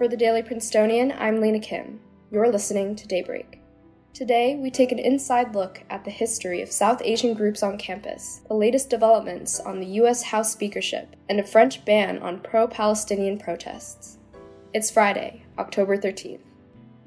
For the Daily Princetonian, I'm Lena Kim. You're listening to Daybreak. Today, we take an inside look at the history of South Asian groups on campus, the latest developments on the U.S. House speakership, and a French ban on pro Palestinian protests. It's Friday, October 13th.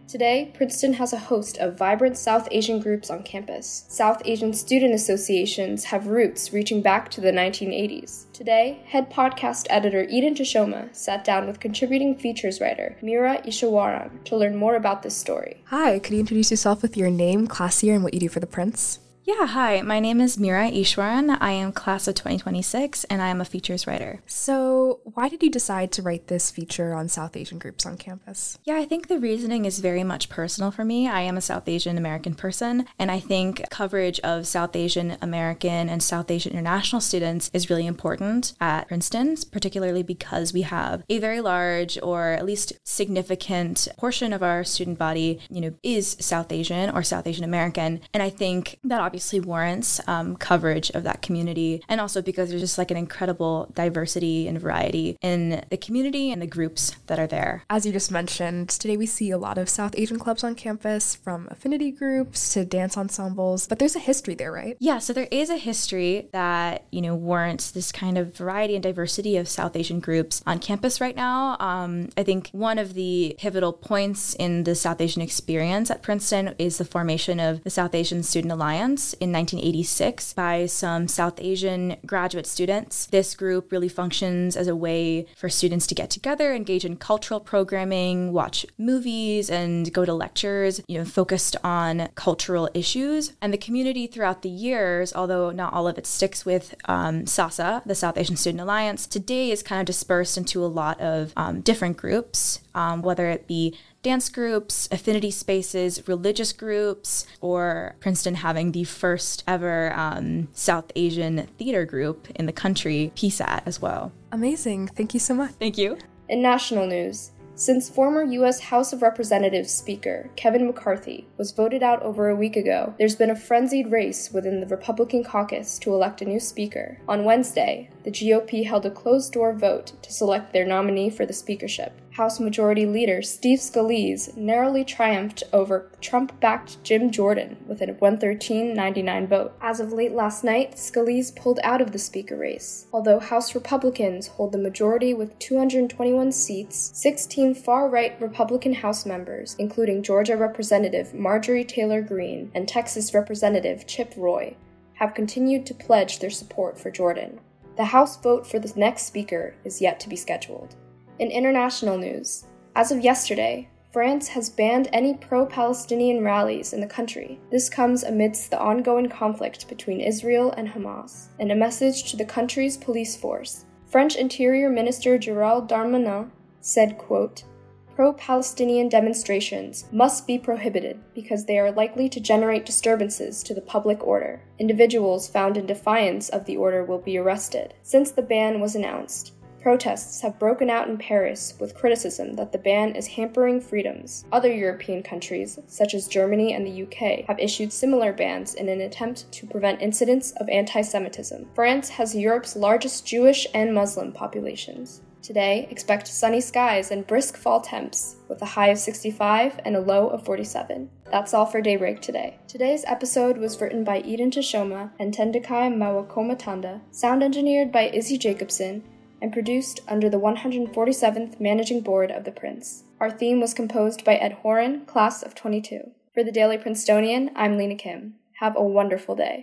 Today, Princeton has a host of vibrant South Asian groups on campus. South Asian student associations have roots reaching back to the 1980s. Today, head podcast editor Eden Teshoma sat down with contributing features writer Mira Eashwaran to learn more about this story. Hi, could you introduce yourself with your name, class year, and what you do for the Prince? Yeah, hi. My name is Mira Eashwaran. I am class of 2026 and I am a features writer. So, why did you decide to write this feature on South Asian groups on campus? Yeah, I think the reasoning is very much personal for me. I am a South Asian American person, and I think coverage of South Asian American and South Asian international students is really important at Princeton, particularly because we have a very large or at least significant portion of our student body, you know, is South Asian or South Asian American. And I think that obviously warrants um, coverage of that community. And also because there's just like an incredible diversity and variety in the community and the groups that are there. As you just mentioned, today we see a lot of South Asian clubs on campus, from affinity groups to dance ensembles, but there's a history there, right? Yeah, so there is a history that, you know, warrants this kind of variety and diversity of South Asian groups on campus right now. Um, I think one of the pivotal points in the South Asian experience at Princeton is the formation of the South Asian Student Alliance in 1986 by some South Asian graduate students. This group really functions as a way for students to get together, engage in cultural programming, watch movies, and go to lectures, you know, focused on cultural issues. And the community throughout the years, although not all of it sticks with um, SASA, the South Asian Student Alliance, today is kind of dispersed into a lot of um, different groups, um, whether it be dance groups, affinity spaces, religious groups, or Princeton having the first ever um, South Asian theater group in the country, PSAT, as well. Amazing. Thank you so much. Thank you. In national news, since former U.S. House of Representatives Speaker Kevin McCarthy was voted out over a week ago, there's been a frenzied race within the Republican caucus to elect a new speaker. On Wednesday, the GOP held a closed door vote to select their nominee for the speakership. House Majority Leader Steve Scalise narrowly triumphed over Trump backed Jim Jordan with a 113 99 vote. As of late last night, Scalise pulled out of the speaker race. Although House Republicans hold the majority with 221 seats, 16 far right Republican House members, including Georgia Representative Marjorie Taylor Greene and Texas Representative Chip Roy, have continued to pledge their support for Jordan. The House vote for the next speaker is yet to be scheduled. In international news, as of yesterday, France has banned any pro Palestinian rallies in the country. This comes amidst the ongoing conflict between Israel and Hamas. In a message to the country's police force, French Interior Minister Gerald Darmanin said, quote, Pro-Palestinian demonstrations must be prohibited because they are likely to generate disturbances to the public order. Individuals found in defiance of the order will be arrested. Since the ban was announced, Protests have broken out in Paris with criticism that the ban is hampering freedoms. Other European countries, such as Germany and the UK, have issued similar bans in an attempt to prevent incidents of anti Semitism. France has Europe's largest Jewish and Muslim populations. Today, expect sunny skies and brisk fall temps, with a high of 65 and a low of 47. That's all for Daybreak today. Today's episode was written by Eden Teshoma and Tendakai Mawakomatanda, sound engineered by Izzy Jacobson, and produced under the 147th Managing Board of the Prince. Our theme was composed by Ed Horan, class of 22. For the Daily Princetonian, I'm Lena Kim. Have a wonderful day.